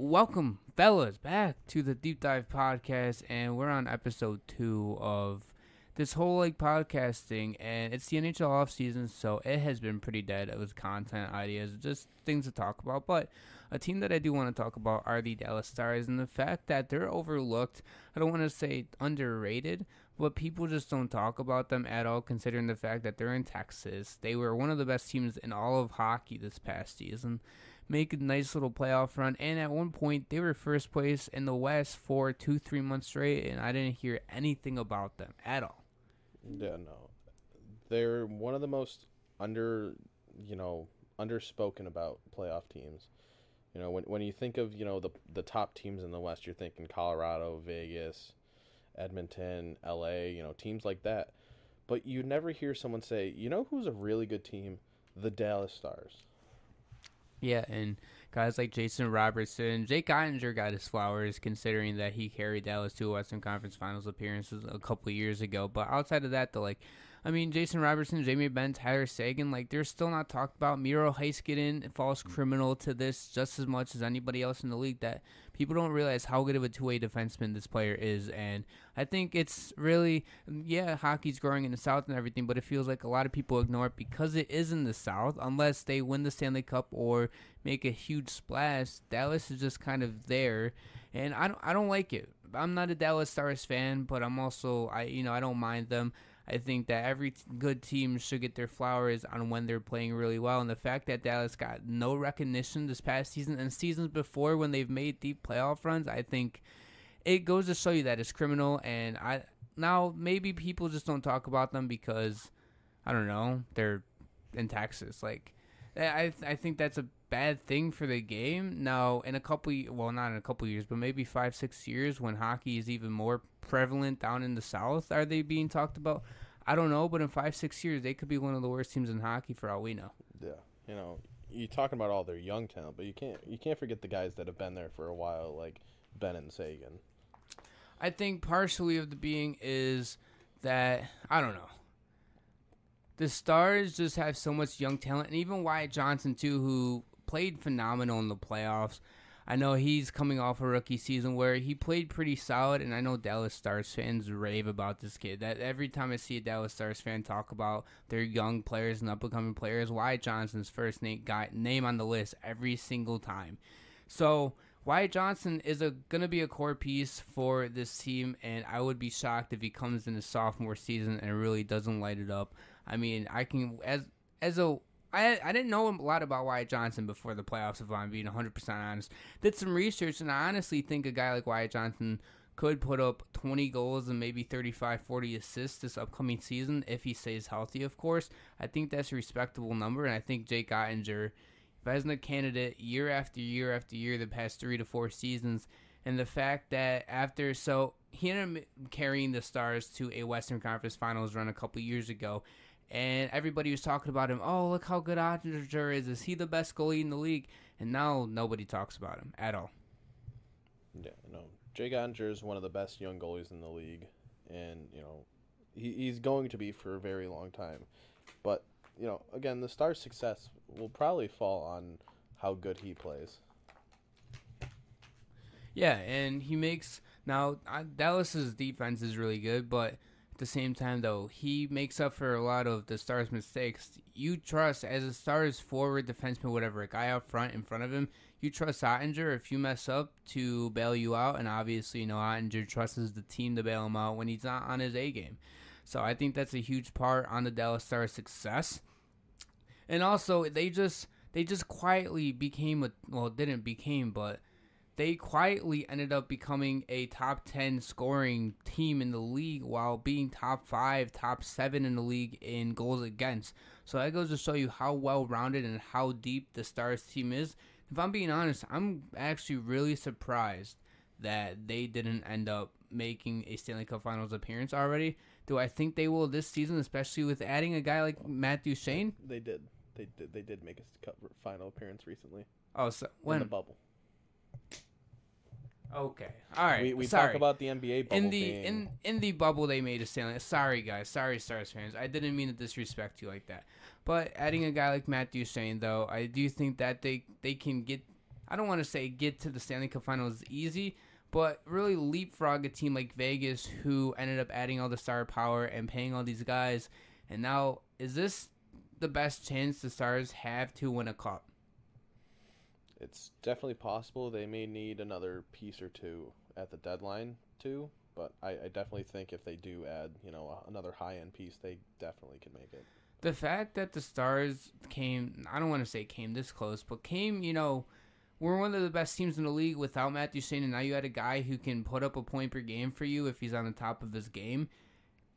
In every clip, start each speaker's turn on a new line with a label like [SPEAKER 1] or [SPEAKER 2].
[SPEAKER 1] welcome, fellas, back to the Deep Dive Podcast, and we're on episode two of this whole like podcasting, and it's the NHL off season, so it has been pretty dead with content ideas, just things to talk about. But a team that I do want to talk about are the Dallas Stars, and the fact that they're overlooked. I don't want to say underrated, but people just don't talk about them at all, considering the fact that they're in Texas. They were one of the best teams in all of hockey this past season make a nice little playoff run. And at one point, they were first place in the West for two, three months straight, and I didn't hear anything about them at all.
[SPEAKER 2] Yeah, no, they're one of the most under, you know, underspoken about playoff teams. You know, when when you think of you know the the top teams in the West, you're thinking Colorado, Vegas, Edmonton, L.A. You know, teams like that. But you never hear someone say, you know, who's a really good team? The Dallas Stars.
[SPEAKER 1] Yeah, and guys like Jason Robertson, Jake Oettinger got his flowers considering that he carried Dallas to a Western Conference Finals appearances a couple years ago. But outside of that, though, like I mean, Jason Robertson, Jamie Benn, Tyler Seguin, like they're still not talked about. Miro Heiskanen false criminal to this just as much as anybody else in the league. That people don't realize how good of a two way defenseman this player is, and I think it's really yeah, hockey's growing in the South and everything, but it feels like a lot of people ignore it because it is in the South. Unless they win the Stanley Cup or make a huge splash, Dallas is just kind of there, and I don't I don't like it. I'm not a Dallas Stars fan, but I'm also I you know I don't mind them. I think that every t- good team should get their flowers on when they're playing really well. And the fact that Dallas got no recognition this past season and seasons before when they've made deep playoff runs, I think it goes to show you that it's criminal. And I now maybe people just don't talk about them because I don't know they're in Texas. Like I I think that's a bad thing for the game. Now, in a couple, well, not in a couple years, but maybe five, six years when hockey is even more prevalent down in the South, are they being talked about? I don't know, but in five, six years, they could be one of the worst teams in hockey for all we know.
[SPEAKER 2] Yeah, you know, you're talking about all their young talent, but you can't you can't forget the guys that have been there for a while, like Benn and Seguin.
[SPEAKER 1] I think partially of the being is that I don't know. The Stars just have so much young talent, and even Wyatt Johnston too, who played phenomenal in the playoffs. I know he's coming off a rookie season where he played pretty solid, and I know Dallas Stars fans rave about this kid. That every time I see a Dallas Stars fan talk about their young players and up and coming players, Wyatt Johnston's first name got name on the list every single time. So Wyatt Johnston is a gonna be a core piece for this team, and I would be shocked if he comes in his sophomore season and really doesn't light it up. I mean, I can as as a I I didn't know a lot about Wyatt Johnston before the playoffs, if I'm being 100% honest. Did some research, and I honestly think a guy like Wyatt Johnston could put up 20 goals and maybe 35, 40 assists this upcoming season if he stays healthy, of course. I think that's a respectable number, and I think Jake Oettinger, Vezina candidate year after year after year the past three to four seasons, and the fact that after, so he ended up carrying the Stars to a Western Conference Finals run a couple years ago, and everybody was talking about him. Oh, look how good Oettinger is. Is he the best goalie in the league? And now nobody talks about him at all.
[SPEAKER 2] Yeah, no. Jake Oettinger is one of the best young goalies in the league, and you know, he, he's going to be for a very long time. But you know, again, the Stars' success will probably fall on how good he plays.
[SPEAKER 1] Yeah, and he makes now Dallas's defense is really good, but the same time, though, he makes up for a lot of the Stars' mistakes. You trust, as a Stars forward, defenseman, whatever, a guy out front in front of him, you trust Oettinger if you mess up to bail you out. And obviously, you know, Oettinger trusts the team to bail him out when he's not on his A game. So I think that's a huge part on the Dallas Stars' success. And also, they just they just quietly became a well, didn't became, but they quietly ended up becoming a top 10 scoring team in the league while being top 5, top 7 in the league in goals against. So that goes to show you how well rounded and how deep the Stars team is. If I'm being honest, I'm actually really surprised that they didn't end up making a Stanley Cup Finals appearance already. Do I think they will this season, especially with adding a guy like Matt Duchene?
[SPEAKER 2] They did. They did. They did make a cup final appearance recently.
[SPEAKER 1] Oh, so when
[SPEAKER 2] in the bubble.
[SPEAKER 1] Okay. All right.
[SPEAKER 2] We, we talk about the NBA bubble
[SPEAKER 1] in the in in the bubble they made a Stanley. Sorry guys, sorry Stars fans. I didn't mean to disrespect you like that. But adding a guy like Matt Duchene though, I do think that they they can get. I don't want to say get to the Stanley Cup Finals easy, but really leapfrog a team like Vegas who ended up adding all the star power and paying all these guys. And now, is this the best chance the Stars have to win a cup?
[SPEAKER 2] It's definitely possible they may need another piece or two at the deadline too, but I, I definitely think if they do add, you know, another high end piece, they definitely can make it.
[SPEAKER 1] The fact that the Stars came, I don't want to say came this close, but came, you know, we're one of the best teams in the league without Matthew Duchene, and now you had a guy who can put up a point per game for you if he's on the top of his game.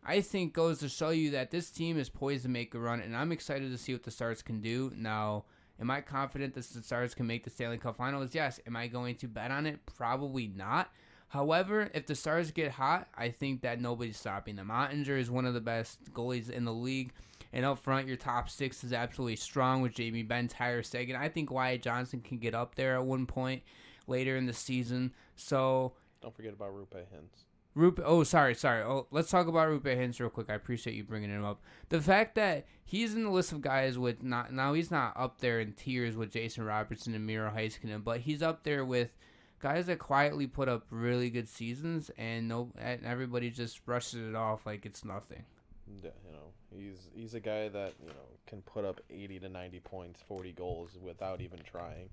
[SPEAKER 1] I think goes to show you that this team is poised to make a run, and I'm excited to see what the Stars can do. Now, am I confident that the Stars can make the Stanley Cup Finals? Yes. Am I going to bet on it? Probably not. However, if the Stars get hot, I think that nobody's stopping them. Oettinger is one of the best goalies in the league. And up front, your top six is absolutely strong with Jamie Benn, Tyler Seguin. I think Wyatt Johnston can get up there at one point later in the season. So
[SPEAKER 2] don't forget about Roope Hintz.
[SPEAKER 1] Roope, oh, sorry, sorry. Oh, let's talk about Roope Hintz real quick. I appreciate you bringing him up. The fact that he's in the list of guys with not now he's not up there in tiers with Jason Robertson and Miro Heiskanen, but he's up there with guys that quietly put up really good seasons, and no, and everybody just rushes it off like it's nothing.
[SPEAKER 2] Yeah, you know, he's he's a guy that you know can put up eighty to ninety points, forty goals without even trying.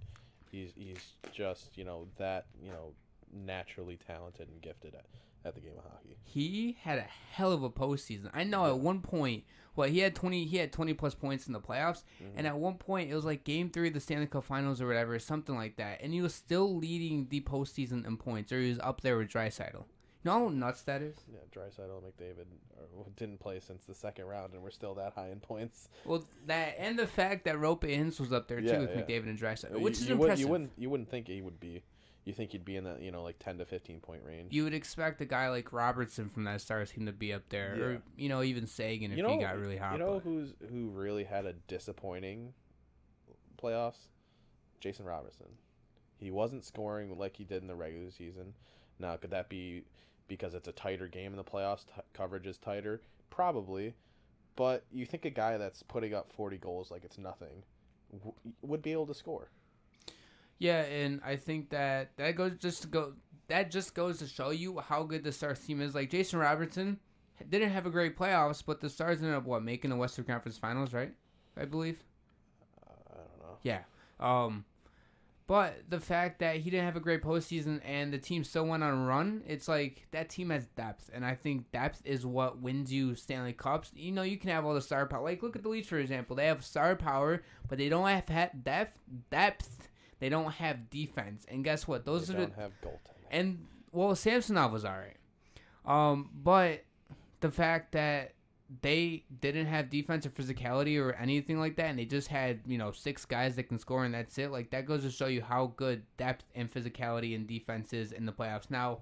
[SPEAKER 2] He's he's just you know that you know naturally talented and gifted at, at the game of hockey.
[SPEAKER 1] He had a hell of a postseason. I know yeah. at one point, well, he had twenty he had twenty plus points in the playoffs, mm-hmm. and at one point it was like Game Three of the Stanley Cup Finals or whatever, something like that, and he was still leading the postseason in points, or he was up there with Draisaitl. You know how nuts that is?
[SPEAKER 2] Yeah, Draisaitl McDavid didn't play since the second round, and we're still that high in points.
[SPEAKER 1] Well, that and the fact that Roope Hintz was up there
[SPEAKER 2] yeah,
[SPEAKER 1] too with
[SPEAKER 2] yeah.
[SPEAKER 1] McDavid and Draisaitl, which
[SPEAKER 2] you,
[SPEAKER 1] is
[SPEAKER 2] you
[SPEAKER 1] impressive.
[SPEAKER 2] Would, you wouldn't you wouldn't think he would be. You think you'd be in that you know like ten to fifteen point range.
[SPEAKER 1] You would expect a guy like Robertson from that Stars team to be up there, yeah. or you know even Seguin if
[SPEAKER 2] you know,
[SPEAKER 1] he got really hot.
[SPEAKER 2] You know
[SPEAKER 1] but.
[SPEAKER 2] who's who really had a disappointing playoffs? Jason Robertson. He wasn't scoring like he did in the regular season. Now, could that be because it's a tighter game in the playoffs. T- coverage is tighter, probably. But you think a guy that's putting up 40 goals like it's nothing w- would be able to score.
[SPEAKER 1] Yeah, and I think that that goes just to go that just goes to show you how good the Stars team is. Like Jason Robertson didn't have a great playoffs, but the Stars ended up what making the Western Conference Finals, right? I believe.
[SPEAKER 2] Uh, I don't know.
[SPEAKER 1] Yeah. Um, but the fact that he didn't have a great postseason and the team still went on a run, it's like that team has depth, and I think depth is what wins you Stanley Cups. You know, you can have all the star power. Like look at the Leafs for example; they have star power, but they don't have depth. Depth. They don't have defense, and guess what? Those
[SPEAKER 2] they
[SPEAKER 1] are
[SPEAKER 2] don't
[SPEAKER 1] the,
[SPEAKER 2] have goaltending.
[SPEAKER 1] And well, Samsonov was alright, um, but the fact that they didn't have defense or physicality or anything like that, and they just had you know six guys that can score and that's it. Like that goes to show you how good depth and physicality and defense is in the playoffs. Now,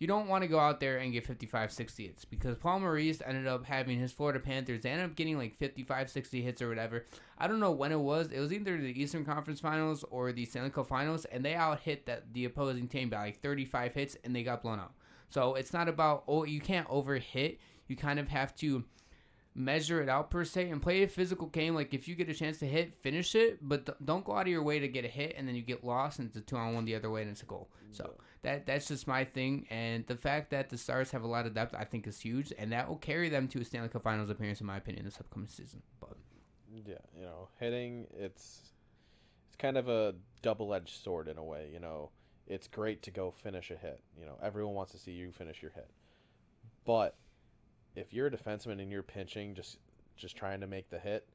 [SPEAKER 1] you don't want to go out there and get 55, 60 hits because Paul Maurice ended up having his Florida Panthers. They ended up getting like 55, 60 hits or whatever. I don't know when it was. It was either the Eastern Conference Finals or the Stanley Cup Finals, and they out hit that the opposing team by like 35 hits and they got blown out. So it's not about oh you can't over hit you kind of have to measure it out per se and play a physical game. Like if you get a chance to hit, finish it, but th- don't go out of your way to get a hit and then you get lost and it's a two on one the other way and it's a goal. So that that's just my thing. And the fact that the Stars have a lot of depth, I think, is huge, and that will carry them to a Stanley Cup Finals appearance, in my opinion, this upcoming season. But
[SPEAKER 2] yeah, you know, hitting it's it's kind of a double edged sword in a way. You know, it's great to go finish a hit. You know, everyone wants to see you finish your hit, but if you're a defenseman and you're pinching, just just trying to make the hit,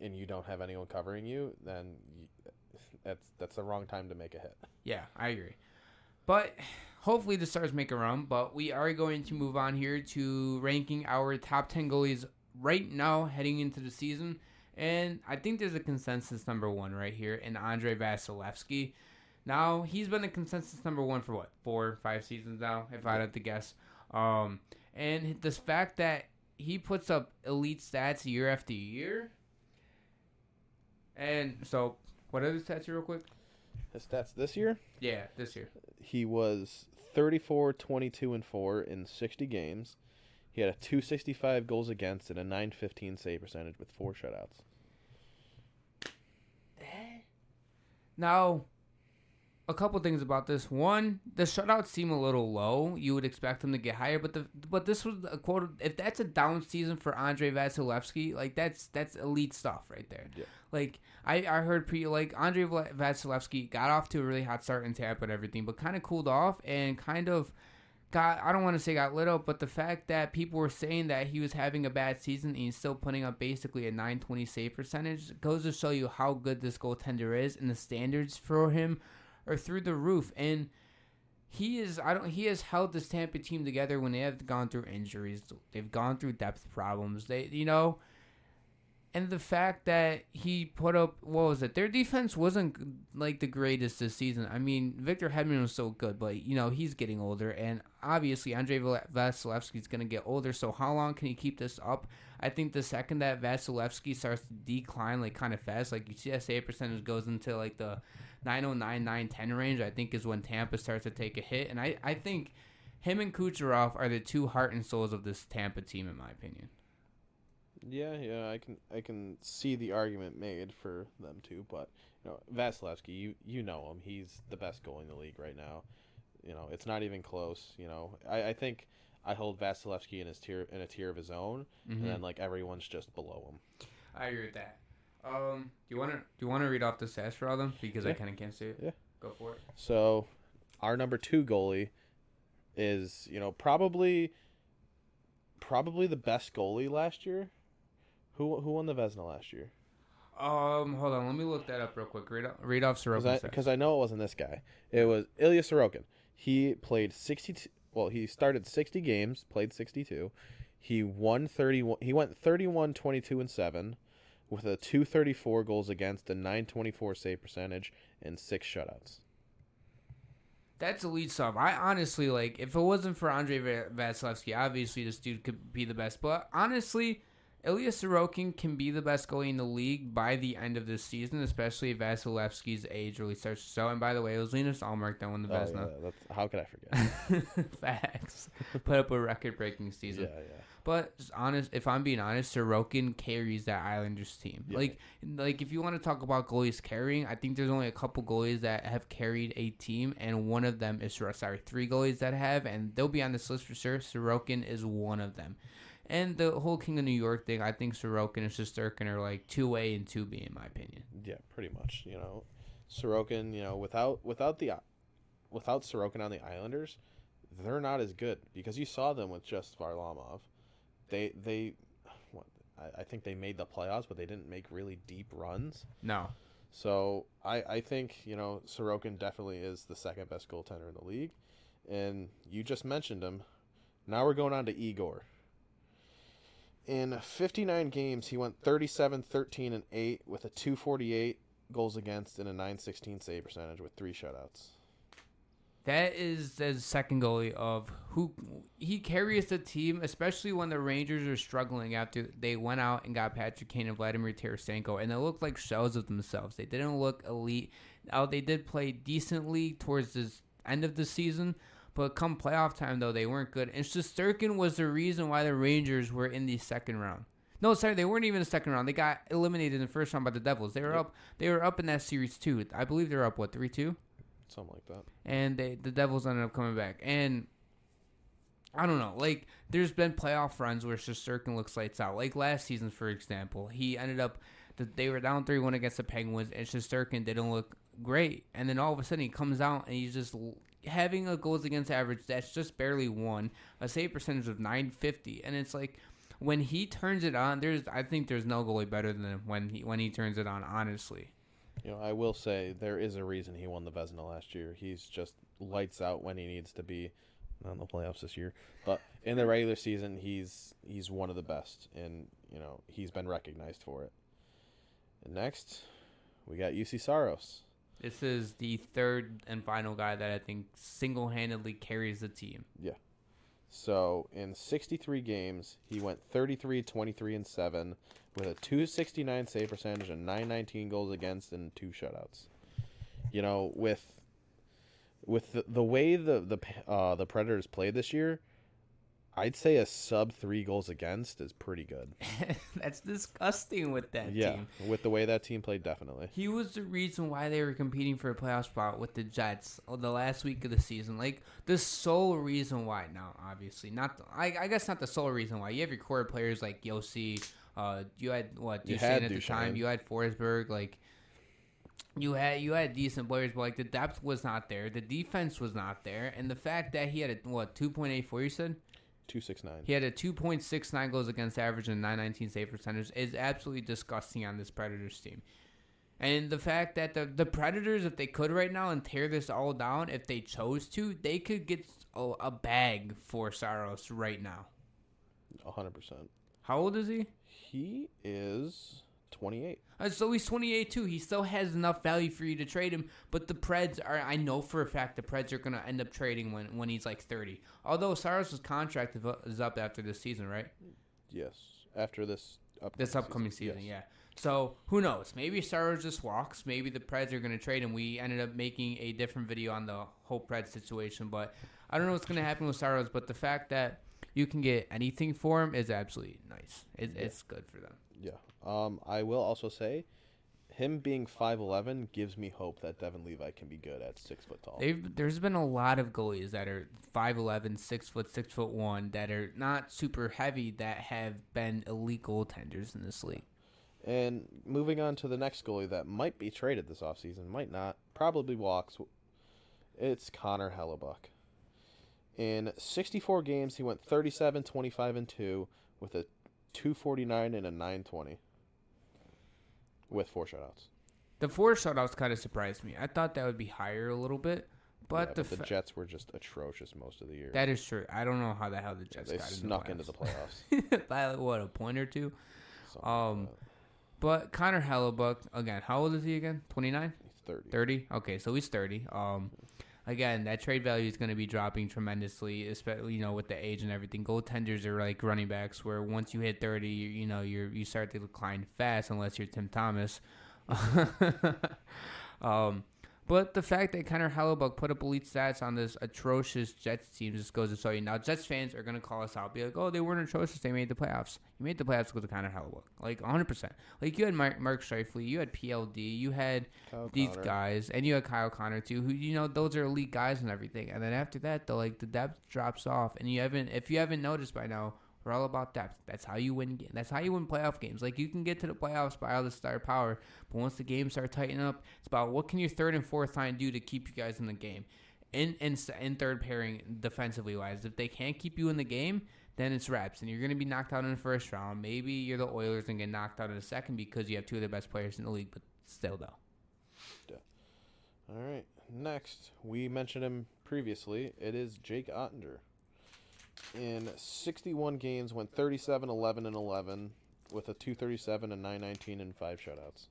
[SPEAKER 2] and you don't have anyone covering you, then you, that's that's the wrong time to make a hit.
[SPEAKER 1] Yeah, I agree. But hopefully the Stars make a run. But we are going to move on here to ranking our top ten goalies right now heading into the season. And I think there's a consensus number one right here in Andrei Vasilevskiy. Now he's been a consensus number one for what four, five seasons now, if I had to guess. Um, and the fact that he puts up elite stats year after year. And so, what are the stats real quick?
[SPEAKER 2] His stats this year?
[SPEAKER 1] Yeah, this year.
[SPEAKER 2] He was 34, 22, and 4 in 60 games. He had a 265 goals against and a 915 save percentage with four shutouts.
[SPEAKER 1] Now, a couple things about this. One, the shutouts seem a little low. You would expect them to get higher, but the but this was a quote. If that's a down season for Andrei Vasilevskiy, like that's that's elite stuff right there.
[SPEAKER 2] Yeah.
[SPEAKER 1] Like I I heard pre like Andrei Vasilevskiy got off to a really hot start in Tampa and everything, but kind of cooled off and kind of got I don't want to say got lit up, but the fact that people were saying that he was having a bad season and he's still putting up basically a 920 save percentage goes to show you how good this goaltender is and the standards for him are through the roof and he is I don't he has held this Tampa team together when they have gone through injuries. They've gone through depth problems. They you know and the fact that he put up what was it? Their defense wasn't like the greatest this season. I mean, Victor Hedman was so good, but you know he's getting older, and obviously Andrei Vasilevskiy is going to get older. So how long can he keep this up? I think the second that Vasilevskiy starts to decline, like kind of fast, like you see that save percentage goes into like the 909, 910 range, I think is when Tampa starts to take a hit, and I I think him and Kucherov are the two heart and souls of this Tampa team, in my opinion.
[SPEAKER 2] Yeah, yeah, I can I can see the argument made for them too, but you know, Vasilevskiy, you you know him. He's the best goalie in the league right now. You know, it's not even close. You know, I, I think I hold Vasilevskiy in his tier in a tier of his own, mm-hmm. and then like everyone's just below him.
[SPEAKER 1] I agree with that. Um, do you want to do you want to read off the stats for all them because yeah. I kind of can't see it.
[SPEAKER 2] Yeah,
[SPEAKER 1] go for it.
[SPEAKER 2] So, our number two goalie is you know probably probably the best goalie last year. Who who won the Vezina last year?
[SPEAKER 1] Um, hold on, let me look that up real quick. Read, read off Sorokin.
[SPEAKER 2] Because I, I, know it wasn't this guy. It was Ilya Sorokin. He played sixty. Well, he started sixty games, played sixty-two. He won thirty-one. He went 31, 22, and seven, with a two thirty-four goals against, a nine twenty-four save percentage, and six shutouts.
[SPEAKER 1] That's elite stuff. I honestly like. If it wasn't for Andrei Vasilevskiy, obviously this dude could be the best. But honestly Ilya Sorokin can be the best goalie in the league by the end of this season, especially if Vasilevskiy's age really starts to show. And by the way, it was Linus Ullmark that won the oh, Vezina.
[SPEAKER 2] Oh, yeah, how could I forget?
[SPEAKER 1] Facts. Put up a record-breaking season.
[SPEAKER 2] Yeah, yeah.
[SPEAKER 1] But honest, if I'm being honest, Sorokin carries that Islanders team. Yeah. Like, like if you want to talk about goalies carrying, I think there's only a couple goalies that have carried a team, and one of them is sorry, three goalies that have, and they'll be on this list for sure. Sorokin is one of them. And the whole King of New York thing, I think Sorokin and Shesterkin are like two A and two B in my opinion.
[SPEAKER 2] Yeah, pretty much. You know, Sorokin. You know, without without the without Sorokin on the Islanders, they're not as good because you saw them with just Varlamov. They they, what, I, I think they made the playoffs, but they didn't make really deep runs.
[SPEAKER 1] No.
[SPEAKER 2] So I I think you know Sorokin definitely is the second best goaltender in the league, and you just mentioned him. Now we're going on to Igor. In 59 games, he went 37, 13, and 8 with a 248 goals against and a 916 save percentage with three shutouts.
[SPEAKER 1] That is the second goalie of who he carries the team, especially when the Rangers are struggling after they went out and got Patrick Kane and Vladimir Tarasenko, and they looked like shells of themselves. They didn't look elite. Now they did play decently towards the end of the season, but come playoff time, though, they weren't good. And Shesterkin was the reason why the Rangers were in the second round. No, sorry, they weren't even in the second round. They got eliminated in the first round by the Devils. They were yep. up. They were up in that series too. I believe they were up what three two,
[SPEAKER 2] something like that.
[SPEAKER 1] And they, the Devils ended up coming back. And I don't know. Like there's been playoff runs where Shesterkin looks lights out. Like last season, for example, he ended up. That they were down three one against the Penguins, and Shesterkin didn't look great. And then all of a sudden, he comes out and he's just having a goals against average that's just barely one, a save percentage of 950, and it's like when he turns it on, there's I think there's no goalie better than when he when he turns it on. Honestly,
[SPEAKER 2] you know, I will say there is a reason he won the Vezina last year. He's just lights out when he needs to be. Not in the playoffs this year, but in the regular season, he's he's one of the best, and you know he's been recognized for it. And next, we got Juuse Saros.
[SPEAKER 1] This is the third and final guy that I think single handedly carries the team.
[SPEAKER 2] Yeah. So in 63 games, he went 33, 23, and 7 with a 269 save percentage and 919 goals against and two shutouts. You know, with with the, the way the the uh, the Predators played this year, I'd say a sub three goals against is pretty good.
[SPEAKER 1] That's disgusting with that
[SPEAKER 2] yeah,
[SPEAKER 1] team.
[SPEAKER 2] with the way that team played, definitely.
[SPEAKER 1] He was the reason why they were competing for a playoff spot with the Jets the last week of the season. Like the sole reason why. Now, obviously, not. The, I, I guess not the sole reason why. You have your core players like Josi. Uh, you had what
[SPEAKER 2] You had
[SPEAKER 1] at the time. You had Forsberg. Like you had you had decent players, but like the depth was not there. The defense was not there, and the fact that he had a what two point eight four. You said.
[SPEAKER 2] Two six nine.
[SPEAKER 1] He had a 2.69 goals against average and 919 save percentage is absolutely disgusting on this Predators team. And the fact that the the Predators, if they could right now and tear this all down, if they chose to, they could get a, a bag for Saros right now.
[SPEAKER 2] hundred percent.
[SPEAKER 1] How old is he?
[SPEAKER 2] He is twenty eight.
[SPEAKER 1] Uh, so he's 28 too. He still has enough value for you to trade him. But the Preds are, I know for a fact, the Preds are going to end up trading when, when he's like 30. Although Saros' contract is up after this season, right?
[SPEAKER 2] Yes. After this upcoming
[SPEAKER 1] this upcoming season,
[SPEAKER 2] yes.
[SPEAKER 1] yeah. So who knows? Maybe Saros just walks. Maybe the Preds are going to trade him. We ended up making a different video on the whole Preds situation, but I don't know what's going to happen with Saros. But the fact that you can get anything for him is absolutely nice. It,
[SPEAKER 2] Yeah.
[SPEAKER 1] It's good for them.
[SPEAKER 2] Yeah. Um, I will also say, him being five eleven gives me hope that Devon Levi can be good at six foot tall.
[SPEAKER 1] They've, there's been a lot of goalies that are 5'11", 6 foot, six foot one that are not super heavy that have been elite goaltenders in this league.
[SPEAKER 2] And moving on to the next goalie that might be traded this offseason, might not, probably walks. It's Connor Hellebuyck. In 64 games, he went 37, 25, and 2 with a 249 and a 920 with four shutouts.
[SPEAKER 1] The four shutouts kind of surprised me. I thought that would be higher a little bit, but
[SPEAKER 2] Yeah,
[SPEAKER 1] the,
[SPEAKER 2] but the
[SPEAKER 1] fa-
[SPEAKER 2] Jets were just atrocious most of the year.
[SPEAKER 1] that is true. I don't know how the hell the Jets
[SPEAKER 2] they
[SPEAKER 1] got
[SPEAKER 2] snuck
[SPEAKER 1] into
[SPEAKER 2] into
[SPEAKER 1] the
[SPEAKER 2] the
[SPEAKER 1] playoffs.
[SPEAKER 2] playoffs.
[SPEAKER 1] by like, what a point or two.
[SPEAKER 2] Something
[SPEAKER 1] Um,
[SPEAKER 2] that.
[SPEAKER 1] But Connor Hellebuyck again. How old is he again? 29?
[SPEAKER 2] He's 30.
[SPEAKER 1] 30? Okay, so he's 30. Um, again, that trade value is going to be dropping tremendously, especially you know with the age and everything. Goaltenders are like running backs, where once you hit 30, you, you know you're you start to decline fast unless you're Tim Thomas. um, but the fact that Connor Hellebuyck put up elite stats on this atrocious Jets team just goes to show you. Now, Jets fans are going to call us out, be like, oh, they weren't atrocious. They made the playoffs. You made the playoffs with Connor Hellebuyck. Like, 100%. Like, you had Mark, Mark Scheifele, you had PLD, you had
[SPEAKER 2] Kyle
[SPEAKER 1] these
[SPEAKER 2] Connor.
[SPEAKER 1] guys, and you had Kyle Connor, too, who, you know, those are elite guys and everything. And then after that, though, like, the depth drops off. And you haven't, if you haven't noticed by now, we're all about depth. That's how you win. That's how you win playoff games. Like you can get to the playoffs by all the star power, but once the games start tightening up, it's about what can your third and fourth line do to keep you guys in the game. In in, in third pairing defensively wise, if they can't keep you in the game, then it's reps, and you're going to be knocked out in the first round. Maybe you're the Oilers and get knocked out in the second because you have two of the best players in the league, but still though.
[SPEAKER 2] All right. Next, we mentioned him previously. It is Jake Oettinger. In 61 games, went 37, 11, and 11 with a 237 and 919 and five shutouts.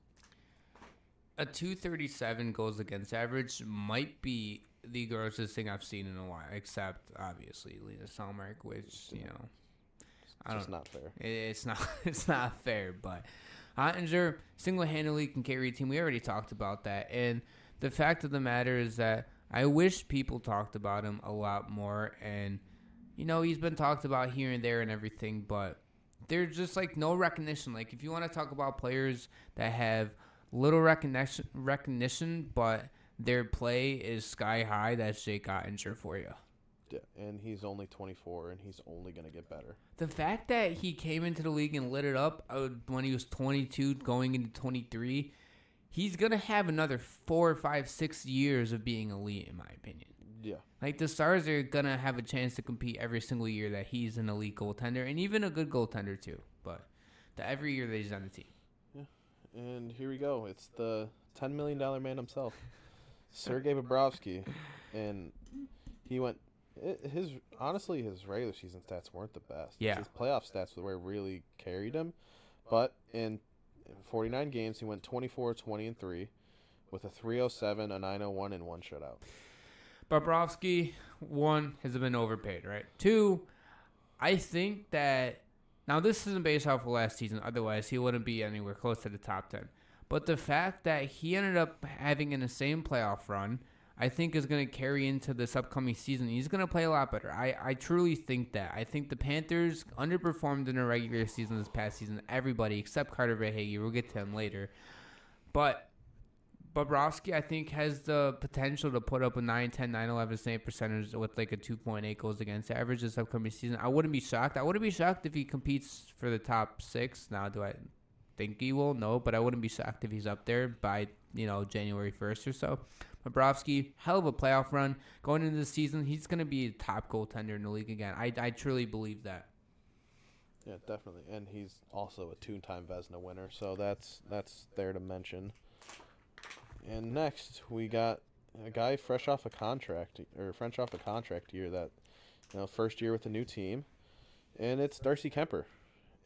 [SPEAKER 1] A 237 goals against average might be the grossest thing I've seen in a while, except obviously Linus Ullmark, which you know I
[SPEAKER 2] It's
[SPEAKER 1] don't.
[SPEAKER 2] not fair.
[SPEAKER 1] It's not. It's not fair, but Oettinger single-handedly can carry a team. We already talked about that, and the fact of the matter is that I wish people talked about him a lot more. And you know, he's been talked about here and there and everything, but there's just like no recognition. Like if you want to talk about players that have little recognition, recognition, but their play is sky high, that's Jake Oettinger for you.
[SPEAKER 2] Yeah, and he's only 24, and he's only going to get better.
[SPEAKER 1] The fact that he came into the league and lit it up uh, when he was 22, going into 23, he's gonna have another four, five, six years of being elite, in my opinion.
[SPEAKER 2] Yeah.
[SPEAKER 1] Like the Stars are gonna have a chance to compete every single year that he's an elite goaltender, and even a good goaltender too. But the every year that he's on the team, Yeah.
[SPEAKER 2] And here we go. It's the $10 million man himself, Sergei Bobrovsky. And he went. his honestly, his regular season stats weren't the best.
[SPEAKER 1] Yeah.
[SPEAKER 2] his playoff stats were where really carried him. But in 49 games, he went 24, 20, and 3 with a 307, a 901, and one shutout.
[SPEAKER 1] Bobrovsky, one, has been overpaid, right? Two, I think that now this isn't based off of last season, otherwise he wouldn't be anywhere close to the top ten. But the fact that he ended up having in the same playoff run, I think is going to carry into this upcoming season. He's going to play a lot better. I, I truly think that. I think the Panthers underperformed in a regular season this past season. Everybody except Carter Verhaeghe. We'll get to him later. But Bobrovsky, I think, has the potential to put up a 9, 10, 9, 11 same percentage with like a 2.8 goals against average this upcoming season. I wouldn't be shocked. I wouldn't be shocked if he competes for the top six. Now, do I think he will? No, but I wouldn't be shocked if he's up there by, you know, January 1st or so. Bobrovsky, hell of a playoff run. Going into the season, he's going to be a top goaltender in the league again. I, I truly believe that.
[SPEAKER 2] Yeah, definitely, and he's also a two-time Vezina winner, so that's that's there to mention. And next, we got a guy fresh off a contract or fresh off a contract year that, you know, first year with a new team, and it's Darcy Kuemper,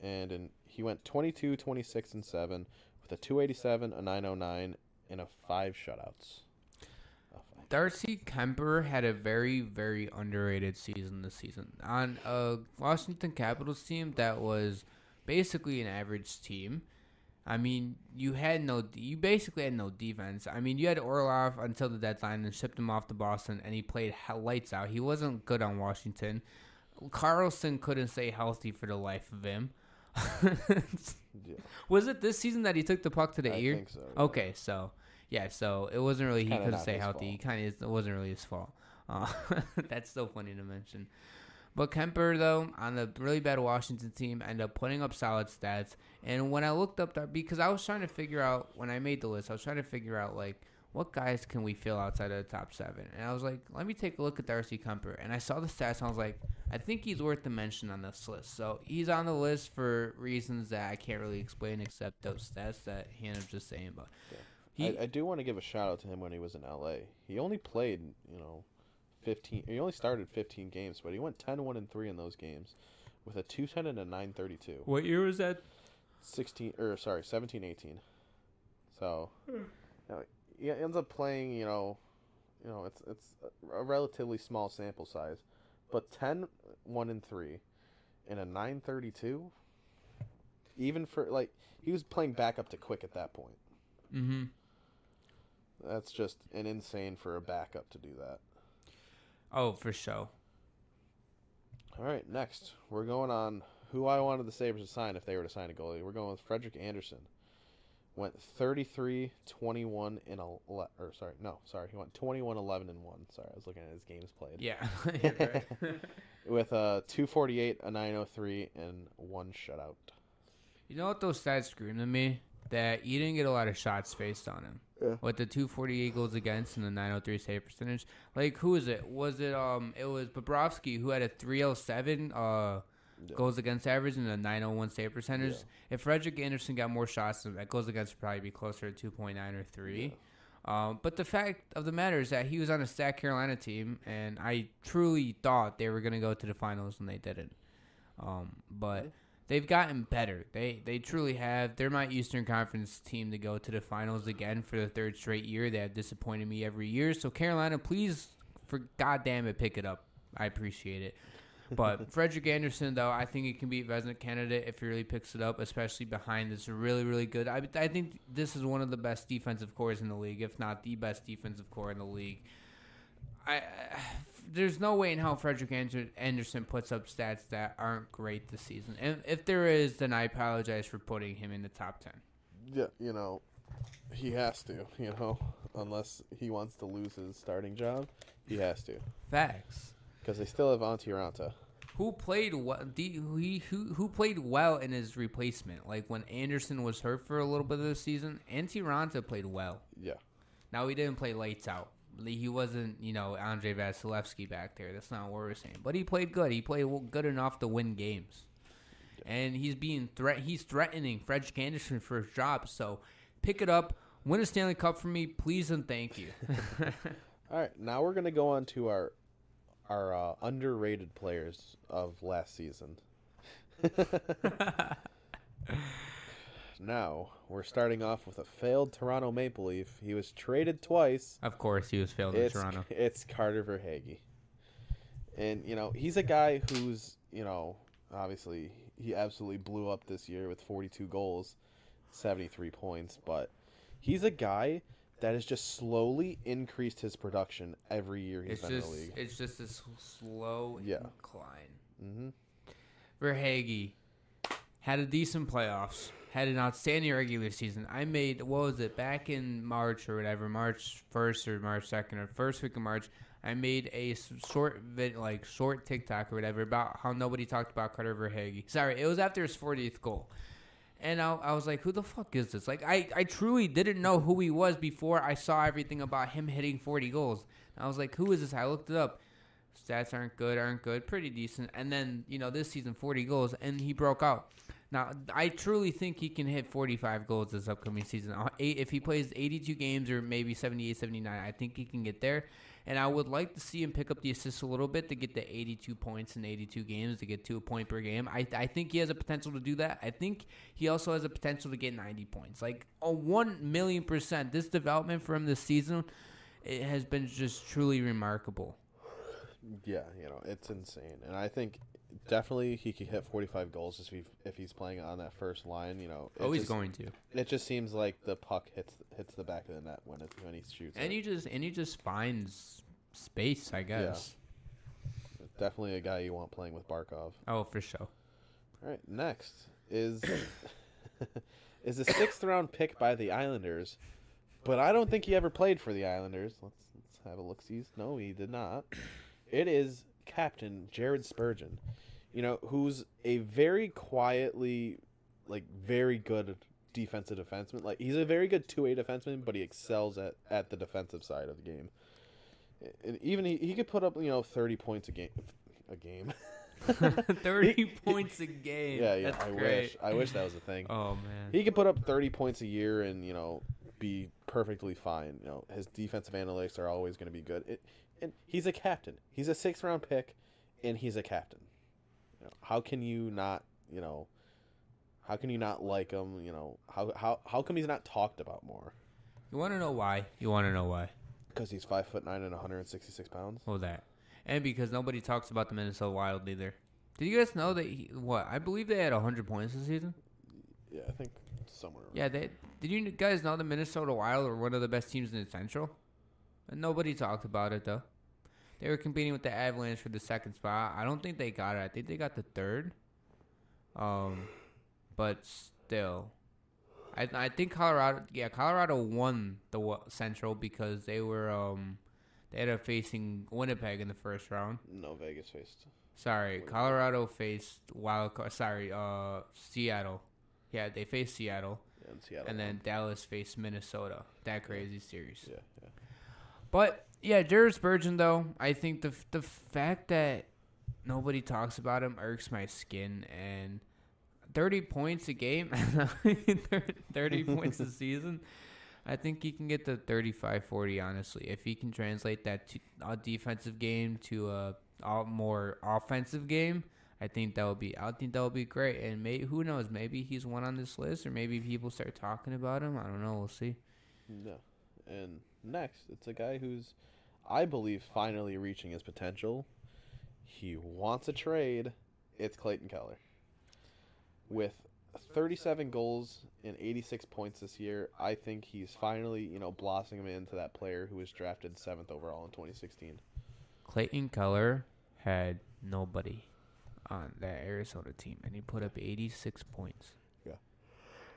[SPEAKER 2] and in, he went 22, 26, and seven with a 287, a 909, and a five shutouts.
[SPEAKER 1] Darcy Kuemper had a very, very underrated season this season on a Washington Capitals team that was basically an average team. I mean, you had no, you basically had no defense. I mean, you had Orlov until the deadline and shipped him off to Boston, and he played lights out. He wasn't good on Washington. Carlson couldn't stay healthy for the life of him. yeah. Was it this season that he took the puck to the
[SPEAKER 2] I
[SPEAKER 1] ear?
[SPEAKER 2] So,
[SPEAKER 1] yeah. Okay, so yeah, so it wasn't really he couldn't stay healthy. Fault. He kind of it wasn't really his fault. Uh, that's so funny to mention. But Kuemper, though, on the really bad Washington team, ended up putting up solid stats. And when I looked up that, because I was trying to figure out when I made the list, I was trying to figure out like what guys can we fill outside of the top seven. And I was like, let me take a look at Darcy Kuemper. And I saw the stats, and I was like, I think he's worth the mention on this list. So he's on the list for reasons that I can't really explain except those stats that Hannah was just saying. But
[SPEAKER 2] yeah. He, I, I, do want to give a shout out to him when he was in LA. He only played, you know, 15. He only started 15 games, but he went 10 1 and 3 in those games with a 210 and a 932.
[SPEAKER 1] What year was that?
[SPEAKER 2] 16 or sorry, 17 18. So, hmm. you know, he ends up playing, you know, you know, it's it's a relatively small sample size, but 10 1 and 3 and a 932 even for like he was playing back up to Quick at that point.
[SPEAKER 1] Mhm.
[SPEAKER 2] That's just an insane for a backup to do that.
[SPEAKER 1] Oh, for sure.
[SPEAKER 2] All right, next we're going on who I wanted the Sabres to sign if they were to sign a goalie. We're going with Frederik Andersen. Went 33, 21, and 11, or sorry, no, sorry, he went 21, 11, and 1. Sorry, I was looking at his games played.
[SPEAKER 1] Yeah.
[SPEAKER 2] with uh, a 248, a 903, and one shutout.
[SPEAKER 1] You know what those stats scream to me? That you didn't get a lot of shots faced on him.
[SPEAKER 2] Yeah.
[SPEAKER 1] With the 248 goals against and the 903 save percentage. Like, who is it? Was it, um, it was Bobrovsky who had a 307, uh, yeah. goals against average and a 901 save percentage. Yeah. If Frederik Andersen got more shots, that goals against would probably be closer to 2.9 or 3. Yeah. Um, but the fact of the matter is that he was on a stacked Carolina team, and I truly thought they were going to go to the finals, and they didn't. Um, but they've gotten better. They they truly have. They're my Eastern Conference team to go to the finals again for the third straight year. They have disappointed me every year. So Carolina, please, for goddamn it, pick it up. I appreciate it. But Frederik Andersen, though, I think he can be a Vezina candidate if he really picks it up, especially behind this really, really good. I, I think this is one of the best defensive cores in the league, if not the best defensive core in the league. I, there's no way in hell Frederik Andersen puts up stats that aren't great this season. And if there is, then I apologize for putting him in the top ten.
[SPEAKER 2] Yeah, you know, he has to. You know, unless he wants to lose his starting job, he has to.
[SPEAKER 1] Facts.
[SPEAKER 2] Because they still have Antti Raanta.
[SPEAKER 1] Who played well? Who, who who played well in his replacement? Like when Andersen was hurt for a little bit of the season, Antti Raanta played well.
[SPEAKER 2] Yeah.
[SPEAKER 1] Now he didn't play lights out. He wasn't, you know, Andrei Vasilevskiy back there. That's not what we're saying. But he played good. He played good enough to win games. And he's being threat. He's threatening Frederik Andersen for his job. So pick it up. Win a Stanley Cup for me, please and thank you.
[SPEAKER 2] All right, now we're gonna go on to our our uh, underrated players of last season. now we're starting off with a failed Toronto Maple Leaf. He was traded twice.
[SPEAKER 1] Of course, he was failed
[SPEAKER 2] it's,
[SPEAKER 1] in Toronto.
[SPEAKER 2] It's Carter Verhaeghe, and you know he's a guy who's you know obviously he absolutely blew up this year with 42 goals, 73 points, but he's a guy that has just slowly increased his production every year he's
[SPEAKER 1] It's
[SPEAKER 2] been
[SPEAKER 1] just
[SPEAKER 2] in the league.
[SPEAKER 1] it's just a slow
[SPEAKER 2] Yeah.
[SPEAKER 1] incline.
[SPEAKER 2] hmm
[SPEAKER 1] Verhaeghe had a decent playoffs, had an outstanding regular season. I made what was it back in March or whatever, March first or March second or first week of March. I made a short vid, like short TikTok or whatever about how nobody talked about Carter Verhaeghe. Sorry, it was after his 40th goal. And I, I was like, who the fuck is this? Like, I, I truly didn't know who he was before I saw everything about him hitting 40 goals. I was like, who is this? I looked it up. Stats aren't good, aren't good, pretty decent. And then, you know, this season, 40 goals, and he broke out. Now, I truly think he can hit 45 goals this upcoming season. Uh, If he plays 82 games or maybe 78, 79, I think he can get there. And I would like to see him pick up the assists a little bit to get to 82 points in 82 games, to get to a point per game. I, I think he has a potential to do that. I think he also has a potential to get 90 points. Like, a 1 million percent. This development for him this season it has been just truly remarkable.
[SPEAKER 2] Yeah, you know, it's insane. And I think definitely he could hit 45 goals if, he, if he's playing on that first line, you know.
[SPEAKER 1] Oh, he's
[SPEAKER 2] just,
[SPEAKER 1] going to.
[SPEAKER 2] It just seems like the puck hits hits the back of the net when it, when he shoots.
[SPEAKER 1] And
[SPEAKER 2] it.
[SPEAKER 1] he just and he just finds space, I guess.
[SPEAKER 2] Definitely a guy you want playing with Barkov.
[SPEAKER 1] Oh, for sure.
[SPEAKER 2] All right, next is is a sixth round pick by the Islanders, but I don't think he ever played for the Islanders. Let's let's have a look. See, no, he did not. It is Captain Jared Spurgeon, you know, who's a very quietly, like very good defensive defenseman. Like he's a very good two way defenseman, but he excels at at the defensive side of the game. And even he, he could put up you know thirty points a game, a game.
[SPEAKER 1] 30 points a game.
[SPEAKER 2] Yeah, yeah.
[SPEAKER 1] That's
[SPEAKER 2] I
[SPEAKER 1] great.
[SPEAKER 2] wish. I wish that was a thing.
[SPEAKER 1] Oh man.
[SPEAKER 2] He could put up 30 points a year and, you know, be perfectly fine. You know, his defensive analytics are always going to be good. It, and he's a captain. He's a sixth round pick, and he's a captain. Know, how can you not, you know, how can you not like him? You know, how how how come he's not talked about more?
[SPEAKER 1] you want to know why? You want to know why?
[SPEAKER 2] Because he's five foot nine and 166 pounds.
[SPEAKER 1] Well, that. And because nobody talks about the Minnesota Wild either. Did you guys know that he, what? I believe they had 100 points this season.
[SPEAKER 2] Yeah, I think somewhere. around
[SPEAKER 1] Yeah, they did you guys know the Minnesota Wild were one of the best teams in the Central? And nobody talked about it though. They were competing with the Avalanche for the second spot. I don't think they got it. I think they got the third. Um, but still, I I think Colorado. Yeah, Colorado won the Central because they were um they ended up facing Winnipeg in the first round.
[SPEAKER 2] No, Vegas faced.
[SPEAKER 1] Sorry, Colorado faced Wild. Sorry, uh, Seattle. Yeah, they faced Seattle
[SPEAKER 2] Yeah, in Seattle.
[SPEAKER 1] and then Dallas faced Minnesota. That crazy series.
[SPEAKER 2] Yeah, yeah.
[SPEAKER 1] But yeah, Jared Spurgeon though, I think the the fact that nobody talks about him irks my skin and 30 points a game, 30 points a season. I think he can get to 35 40 honestly. If he can translate that to a defensive game to a, more offensive game, I think that would be I think that would be great. And may, who knows, maybe he's one on this list or maybe people start talking about him. I don't know, we'll see.
[SPEAKER 2] No. And next, it's a guy who's, I believe, finally reaching his potential. He wants a trade. It's Clayton Keller. With 37 goals and 86 points this year, I think he's finally, you know, blossoming into that player who was drafted seventh overall in 2016.
[SPEAKER 1] Clayton Keller had nobody on that Arizona team, and he put up 86 points.
[SPEAKER 2] Yeah.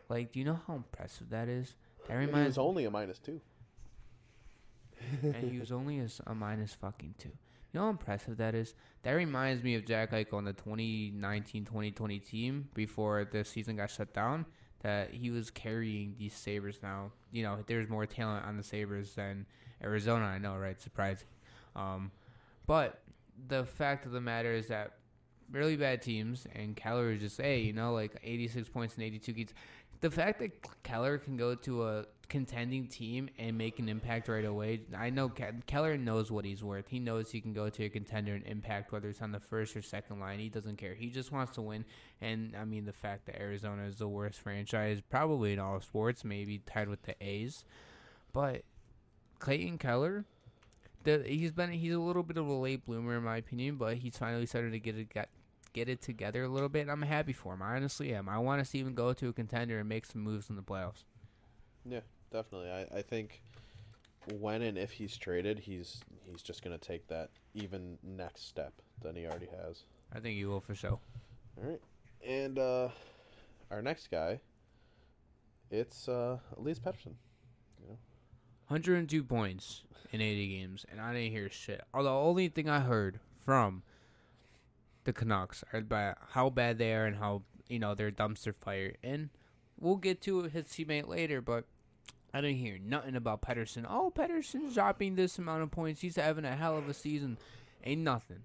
[SPEAKER 1] Like, do you know how impressive that is? That
[SPEAKER 2] reminds. he was only a minus two.
[SPEAKER 1] And he was only a minus fucking two. You know how impressive that is? That reminds me of Jack Eichel on the 2019-2020 team before the season got shut down. That he was carrying these Sabres now. You know, there's more talent on the Sabres than Arizona. I know, right? Surprising. Um, but the fact of the matter is that really bad teams and Keller is just, hey, you know, like 86 points in 82 games. The fact that Keller can go to a contending team and make an impact right away, I know Ke- Keller knows what he's worth. He knows he can go to a contender and impact, whether it's on the first or second line. He doesn't care. He just wants to win. And I mean, the fact that Arizona is the worst franchise, probably in all of sports, maybe tied with the A's, but Clayton Keller. The, he's been he's a little bit of a late bloomer in my opinion, but he's finally started to get it get, get it together a little bit. I'm happy for him. I honestly am. I want to see him go to a contender and make some moves in the playoffs.
[SPEAKER 2] Yeah, definitely. I, I think, when and if he's traded, he's he's just gonna take that even next step than he already has.
[SPEAKER 1] I think he will for sure.
[SPEAKER 2] All right, and uh, our next guy, it's uh, Elias Pettersson.
[SPEAKER 1] 102 points in 80 games, and I didn't hear shit. The only thing I heard from the Canucks are about how bad they are and how you know they're dumpster fire. And we'll get to his teammate later, but I didn't hear nothing about Pettersson. Oh, Pettersson's dropping this amount of points. He's having a hell of a season. Ain't nothing.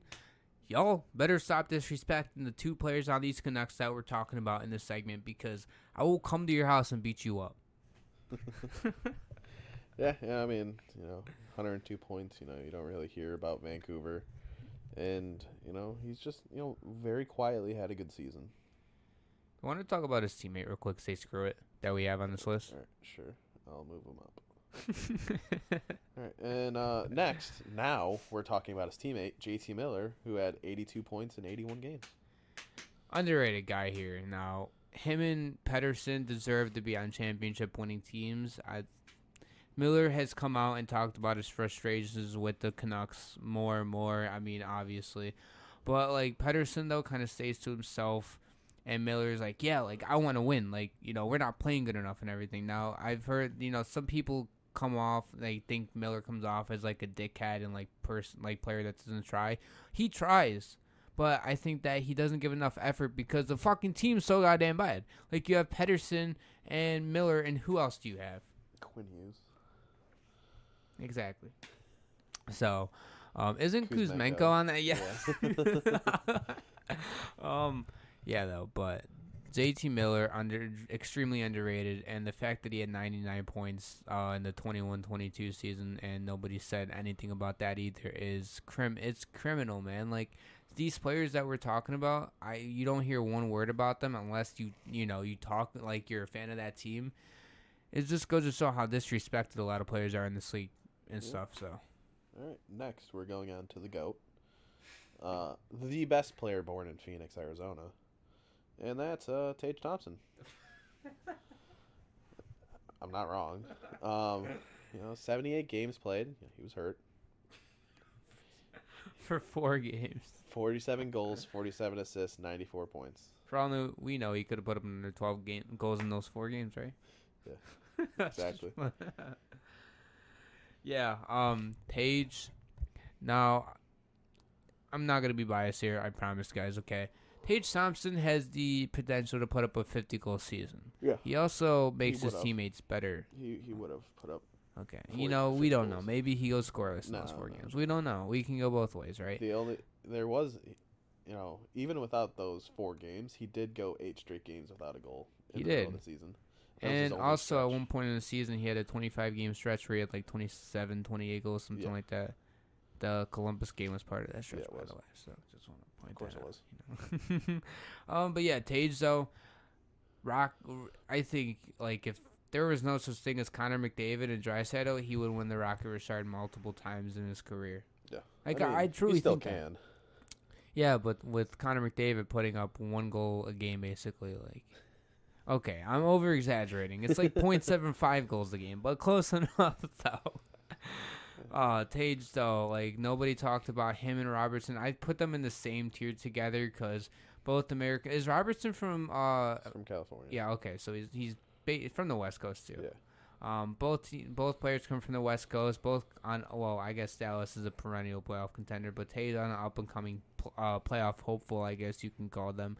[SPEAKER 1] Y'all better stop disrespecting the two players on these Canucks that we're talking about in this segment because I will come to your house and beat you up.
[SPEAKER 2] Yeah, yeah. I mean, you know, 102 points. You know, you don't really hear about Vancouver, and you know, he's just you know very quietly had a good season.
[SPEAKER 1] I want to talk about his teammate real quick. Say screw it that we have on this list.
[SPEAKER 2] Right, sure. I'll move him up. All right, and uh, next, now we're talking about his teammate JT Miller, who had 82 points in 81 games.
[SPEAKER 1] Underrated guy here. Now, him and Pettersson deserve to be on championship winning teams. I Miller has come out and talked about his frustrations with the Canucks more and more. I mean, obviously, but like Pettersson though, kind of stays to himself, and Miller's like, yeah, like I want to win. Like you know, we're not playing good enough and everything. Now I've heard you know some people come off they think Miller comes off as like a dickhead and like person like player that doesn't try. He tries. But I think that he doesn't give enough effort because the fucking team's so goddamn bad. Like you have Pettersson and Miller, and who else do you have?
[SPEAKER 2] Quinn Hughes.
[SPEAKER 1] Exactly. So, um, isn't
[SPEAKER 2] Kuzmenko.
[SPEAKER 1] Kuzmenko on that? Yeah. um, yeah, though, but JT Miller under extremely underrated, and the fact that he had 99 points uh, in the 21-22 season, and nobody said anything about that either, is crim. It's criminal, man. Like these players that we're talking about, I you don't hear one word about them unless you you know you talk like you're a fan of that team. It just goes to show how disrespected a lot of players are in this league and
[SPEAKER 2] Yeah.
[SPEAKER 1] stuff. So.
[SPEAKER 2] All right, next we're going on to the goat, uh, the best player born in Phoenix, Arizona, and that's uh, Tage Thompson. I'm not wrong. Um, you know, 78 games played. He was hurt.
[SPEAKER 1] for four games.
[SPEAKER 2] 47 goals, 47 assists, 94 points.
[SPEAKER 1] For all knew, we know he could have put up under twelve game goals in those four games, right?
[SPEAKER 2] Yeah. Exactly.
[SPEAKER 1] yeah. Um, Tage. Now, I'm not gonna be biased here. I promise, guys. Okay. Tage Thompson has the potential to put up a 50 goal season.
[SPEAKER 2] Yeah.
[SPEAKER 1] He also makes his teammates better.
[SPEAKER 2] He he would have put up
[SPEAKER 1] Okay.
[SPEAKER 2] 40
[SPEAKER 1] you know, we don't know. Maybe he goes scoreless in those four games. We don't know. We can go both ways, right?
[SPEAKER 2] the only there was you know even without those four games he did go eight straight games without a goal in
[SPEAKER 1] He
[SPEAKER 2] the middle
[SPEAKER 1] did.
[SPEAKER 2] of the season That
[SPEAKER 1] And also, at one point in the season, he had a 25 game stretch where he had like 27, 28 goals, something
[SPEAKER 2] Yeah.
[SPEAKER 1] like that. The Columbus game was part of that stretch,
[SPEAKER 2] it
[SPEAKER 1] by the way. So just want to point
[SPEAKER 2] Of course
[SPEAKER 1] that
[SPEAKER 2] it was.
[SPEAKER 1] you know? um, but yeah, Tage though, Rock. I think like if there was no such thing as Connor McDavid and Draisaitl, he would win the Rocket Richard multiple times in his career.
[SPEAKER 2] Yeah.
[SPEAKER 1] Like
[SPEAKER 2] I, mean,
[SPEAKER 1] I truly
[SPEAKER 2] he still
[SPEAKER 1] think that.
[SPEAKER 2] can
[SPEAKER 1] Yeah, but with Connor McDavid putting up one goal a game, basically, like, okay, I'm over exaggerating. It's like 0.75 goals a game, but close enough though. Uh, Tage though, like nobody talked about him and Robertson. I put them in the same tier together because both American is Robertson from uh
[SPEAKER 2] He's from California
[SPEAKER 1] yeah okay so he's he's ba- from the West Coast too.
[SPEAKER 2] yeah
[SPEAKER 1] Um, both both players come from the West Coast. Both on well, I guess Dallas is a perennial playoff contender, but Tage's on an up and coming uh, playoff hopeful, I guess you can call them.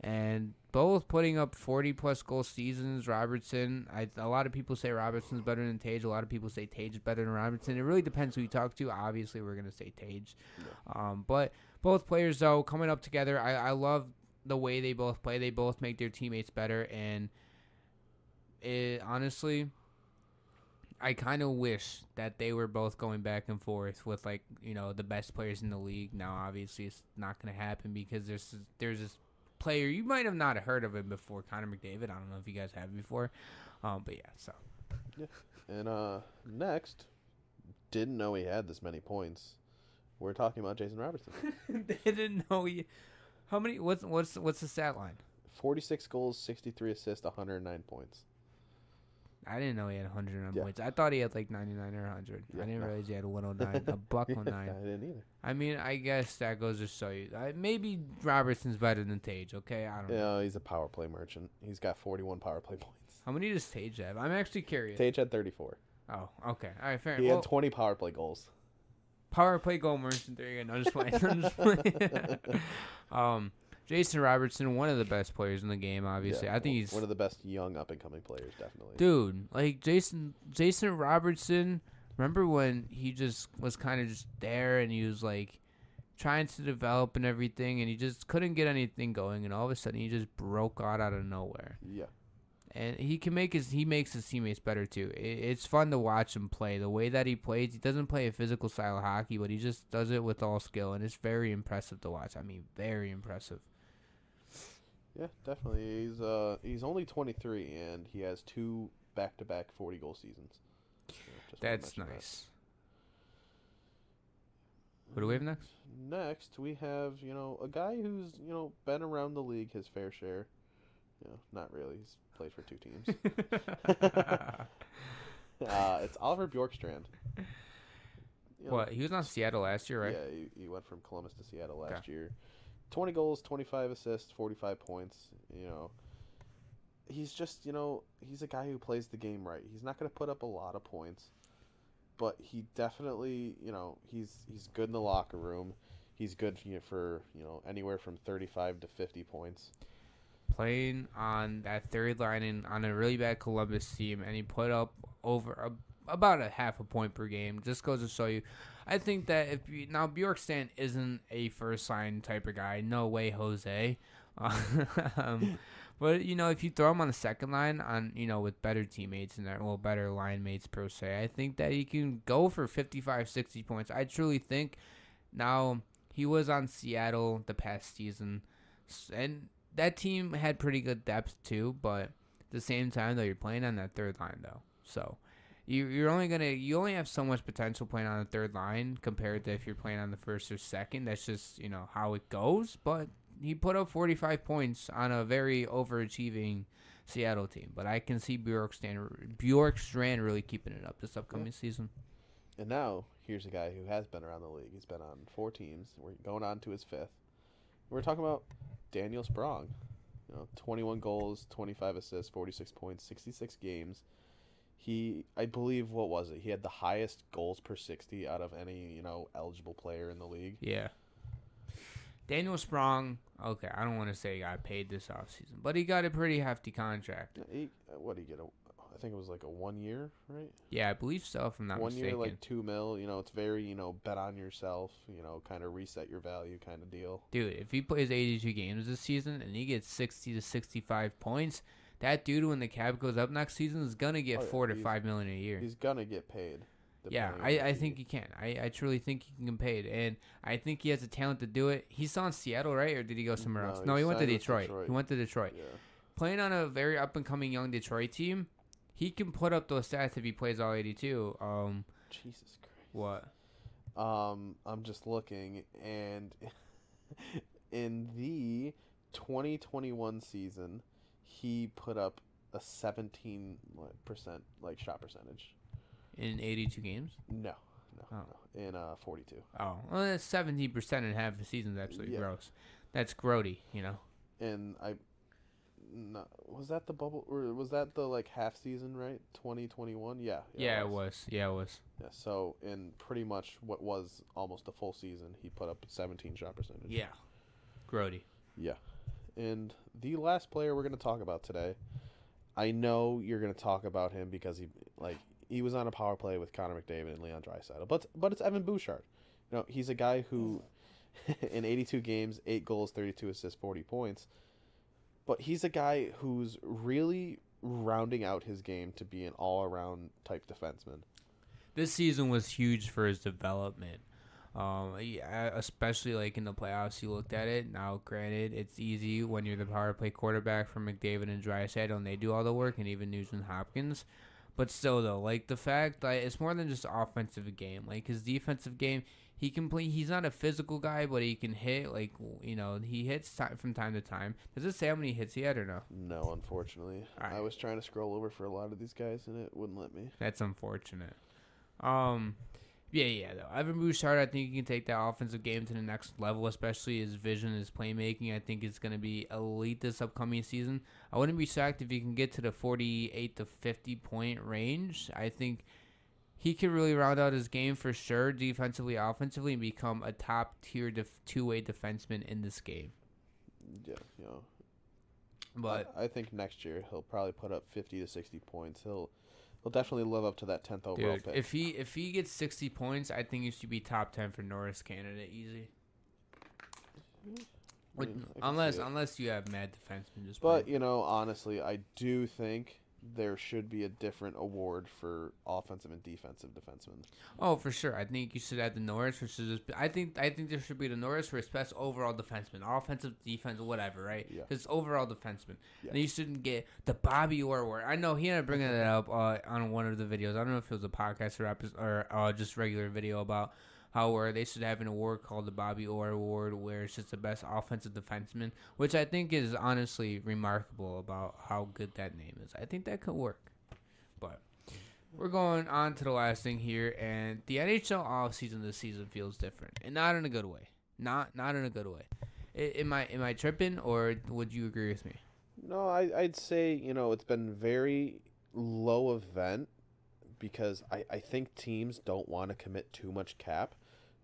[SPEAKER 1] And both putting up forty plus goal seasons. Robertson, I, a lot of people say Robertson's better than Tage. A lot of people say Tage is better than Robertson. It really depends who you talk to. Obviously, we're gonna say Tage. Um, but both players though coming up together, I, I love the way they both play. They both make their teammates better, and it honestly, I kind of wish that they were both going back and forth with like you know the best players in the league. Now, obviously, it's not going to happen because there's there's this player you might have not heard of him before, Connor McDavid. I don't know if you guys have before, um, but yeah. So
[SPEAKER 2] and uh next didn't know he had this many points we're talking about Jason Robertson
[SPEAKER 1] didn't know he. How many? What's what's what's the stat line?
[SPEAKER 2] 46 goals 63 assists 109 points
[SPEAKER 1] I didn't know he had 109
[SPEAKER 2] Yeah.
[SPEAKER 1] points. I thought he had like 99 or 100.
[SPEAKER 2] Yeah,
[SPEAKER 1] I didn't
[SPEAKER 2] no.
[SPEAKER 1] realize he had a 109, a buck
[SPEAKER 2] I
[SPEAKER 1] 109.
[SPEAKER 2] didn't either.
[SPEAKER 1] I mean, I guess that goes to show you. I, maybe Robertson's better than Tage. Okay, I don't know.
[SPEAKER 2] Yeah, he's a power play merchant. He's got 41 power play points.
[SPEAKER 1] How many does Tage have? I'm actually curious.
[SPEAKER 2] Tage had 34.
[SPEAKER 1] Oh, okay. All right, fair. Enough.
[SPEAKER 2] He
[SPEAKER 1] well,
[SPEAKER 2] had 20 power play goals.
[SPEAKER 1] power play goal merchant. There you go. No, just playing. I'm just playing. um, Jason Robertson, one of the best players in the game. Obviously,
[SPEAKER 2] Yeah,
[SPEAKER 1] I think he's
[SPEAKER 2] one of the best young up and coming players, definitely.
[SPEAKER 1] dude. Like Jason, Jason Robertson. Remember when he just was kind of just there and he was like trying to develop and everything, and he just couldn't get anything going, and all of a sudden he just broke out out of nowhere.
[SPEAKER 2] Yeah.
[SPEAKER 1] and he can make his he makes his teammates better too. It, it's fun to watch him play. The way that he plays, he doesn't play a physical style of hockey, but he just does it with all skill, and it's very impressive to watch. I mean, very impressive.
[SPEAKER 2] Yeah, definitely. He's uh he's only 23 and he has two back-to-back 40 goal seasons.
[SPEAKER 1] That's nice. What do we have next?
[SPEAKER 2] Next, we have, you know, a guy who's, you know, been around the league his fair share. You know, not really. He's played for two teams. uh, it's Oliver Bjorkstrand. You know,
[SPEAKER 1] what he was on Seattle last year, right?
[SPEAKER 2] Yeah, he, he went from Columbus to Seattle last year. 20 goals, 25 assists, 45 points. You know, he's just, you know, he's a guy who plays the game right. He's not going to put up a lot of points, but he definitely, you know, he's he's good in the locker room. He's good you know, for, you know, anywhere from 35 to 50 points.
[SPEAKER 1] Playing on that third line in, on a really bad Columbus team, and he put up over a, about a half a point per game. Just goes to show you. I think that if you, now Bjorkstrand isn't a first line type of guy, no way, Jose. um, but you know, if you throw him on the second line, on you know with better teammates and that well better line mates per se, I think that he can go for 55, 60 points. I truly think. Now he was on Seattle the past season, and that team had pretty good depth too. But at the same time, though, you're playing on that third line though, so you you're only gonna you only have so much potential playing on the third line compared to if you're playing on the first or second. That's just you know how it goes. But he put up 45 points on a very overachieving Seattle team. But I can see Bjorkstrand Bjorkstrand really keeping it up this upcoming season.
[SPEAKER 2] And now, here's a guy who has been around the league. He's been on four teams. We're going on to his fifth. We're talking about Daniel Sprong. You know, 21 goals, 25 assists, 46 points, 66 games. He, I believe, what was it? He had the highest goals per 60 out of any, you know, eligible player in the league.
[SPEAKER 1] Yeah. Daniel Sprong, okay, I don't want to say he got paid this offseason, but he got a pretty hefty contract.
[SPEAKER 2] He, uh, what did he get? A, I think it was like a one year, right?
[SPEAKER 1] Yeah, I believe so, if I'm not
[SPEAKER 2] one
[SPEAKER 1] mistaken.
[SPEAKER 2] year, like two mil. You know, it's very, you know, bet on yourself. You know, kind of reset your value, kind of deal.
[SPEAKER 1] Dude, if he plays 82 games this season and he gets 60 to 65 points, that dude, when the cap goes up next season, is gonna get
[SPEAKER 2] Oh, yeah,
[SPEAKER 1] four to five million a year.
[SPEAKER 2] He's gonna get paid.
[SPEAKER 1] Yeah, I, I think he can. I, I truly think he can get paid, and I think he has the talent to do it. He's on Seattle, right, or did he go somewhere
[SPEAKER 2] No,
[SPEAKER 1] else? No, he went to Detroit.
[SPEAKER 2] Detroit.
[SPEAKER 1] He went to Detroit.
[SPEAKER 2] Yeah.
[SPEAKER 1] Playing on a very up and coming young Detroit team, he can put up those stats if he plays all 82. Um,
[SPEAKER 2] Jesus Christ.
[SPEAKER 1] what?
[SPEAKER 2] Um, I'm just looking, and in the 2021 season, he put up a 17 percent like shot percentage.
[SPEAKER 1] In 82 games?
[SPEAKER 2] No, no,
[SPEAKER 1] Oh.
[SPEAKER 2] no. In uh 42.
[SPEAKER 1] Oh, well, that's 17% in half the season is absolutely
[SPEAKER 2] Yeah.
[SPEAKER 1] gross. That's grody, you know?
[SPEAKER 2] And I, no, was that the bubble or was that the like half season right? 2021. Yeah.
[SPEAKER 1] Yeah, it was. Yeah, it was.
[SPEAKER 2] Yeah. So in pretty much what was almost a full season, he put up 17 shot percentage.
[SPEAKER 1] Yeah. Grody.
[SPEAKER 2] Yeah. And the last player we're going to talk about today, I know you're going to talk about him because he like he was on a power play with Connor McDavid and Leon Draisaitl. But but it's Evan Bouchard. You know, he's a guy who in 82 games, 8 goals, 32 assists, 40 points. But he's a guy who's really rounding out his game to be an all-around type defenseman.
[SPEAKER 1] This season was huge for his development. Um, yeah, especially like in the playoffs, you looked at it. Now, granted, it's easy when you're the power play quarterback for McDavid and Draisaitl, and they do all the work, and even Nugent Hopkins. But still, though, like the fact that it's more than just offensive game. Like his defensive game, he can play. He's not a physical guy, but he can hit. Like you know, he hits ti from time to time. Does it say how many hits he had or no?
[SPEAKER 2] No, unfortunately.
[SPEAKER 1] Alright.
[SPEAKER 2] I was trying to scroll over for a lot of these guys, and it wouldn't let me.
[SPEAKER 1] That's unfortunate. Um, yeah, yeah. Though Evan Bouchard, I think he can take that offensive game to the next level, especially his vision, his playmaking. I think it's going to be elite this upcoming season. I wouldn't be shocked if he can get to the forty-eight to fifty point range. I think he could really round out his game for sure, defensively, offensively, and become a top tier def- two way defenseman in this game.
[SPEAKER 2] Yeah, know.
[SPEAKER 1] But
[SPEAKER 2] I, I think next year he'll probably put up fifty to sixty points. He'll he'll definitely live up to that tenth overall
[SPEAKER 1] dude,
[SPEAKER 2] pick.
[SPEAKER 1] if he if he gets sixty points, I think he should be top ten for Norris candidate easy.
[SPEAKER 2] I
[SPEAKER 1] With-
[SPEAKER 2] mean, I
[SPEAKER 1] unless unless you have mad defensemen just
[SPEAKER 2] But
[SPEAKER 1] playing.
[SPEAKER 2] you know, honestly, I do think there should be a different award for offensive and defensive defensemen.
[SPEAKER 1] oh for sure I think you should add the Norris which is just, I think I think there should be the Norris for his best overall defenseman offensive defense whatever right
[SPEAKER 2] Yeah.
[SPEAKER 1] his overall defenseman
[SPEAKER 2] Yeah.
[SPEAKER 1] and you shouldn't get the Bobby Orr award I know he ended up bringing that up uh, on one of the videos I don't know if it was a podcast or episode, or uh, just regular video about how where they should have an award called the Bobby Orr Award, where it's just the best offensive defenseman, which I think is honestly remarkable about how good that name is. I think that could work. But we're going on to the last thing here, and the NHL offseason this season feels different, and not in a good way. Not not in a good way. I- Am I am I tripping, or would you agree with me?
[SPEAKER 2] No, I, I'd say you know it's been very low event because I, I think teams don't want to commit too much cap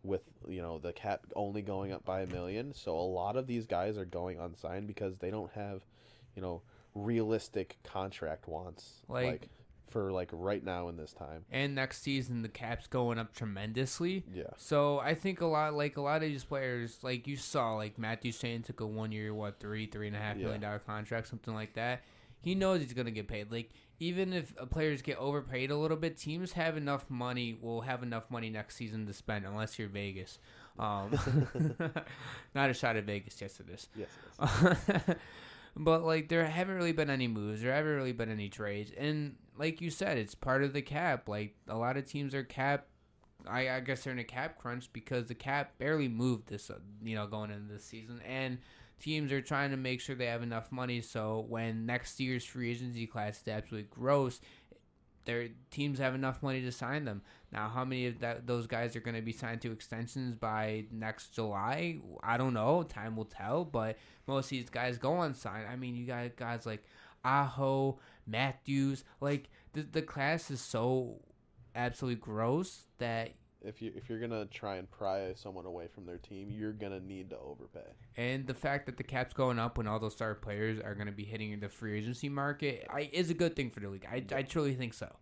[SPEAKER 2] with you know the cap only going up by a million. So a lot of these guys are going unsigned because they don't have you know realistic contract wants
[SPEAKER 1] Like-
[SPEAKER 2] for like right now in this time.
[SPEAKER 1] And next season, the cap's going up tremendously.
[SPEAKER 2] Yeah.
[SPEAKER 1] So I think a lot, like a lot of these players, like you saw, like Matt Duchene took a one year, what three, three and a half
[SPEAKER 2] Yeah.
[SPEAKER 1] million dollar contract, something like that. He knows he's gonna get paid. Like even if players get overpaid a little bit, teams have enough money. Will have enough money next season to spend, unless you're Vegas. Um, not a shot at Vegas, yes it is.
[SPEAKER 2] Yes. yes.
[SPEAKER 1] but like there haven't really been any moves. There haven't really been any trades, and like you said, it's part of the cap. Like a lot of teams are cap. I, I guess they're in a cap crunch because the cap barely moved this, uh, you know, going into this season, and teams are trying to make sure they have enough money so when next year's free agency class is absolutely gross, their teams have enough money to sign them. Now, how many of that those guys are going to be signed to extensions by next July? I don't know. Time will tell. But most of these guys go on sign. I mean, you got guys like Aho, Matthews. Like the the class is so absolutely gross that
[SPEAKER 2] if you if you're gonna try and pry someone away from their team, you're gonna need to overpay.
[SPEAKER 1] and the fact that the cap's going up when all those star players are going to be hitting the free agency market I, is a good thing for the league. I, I truly think so.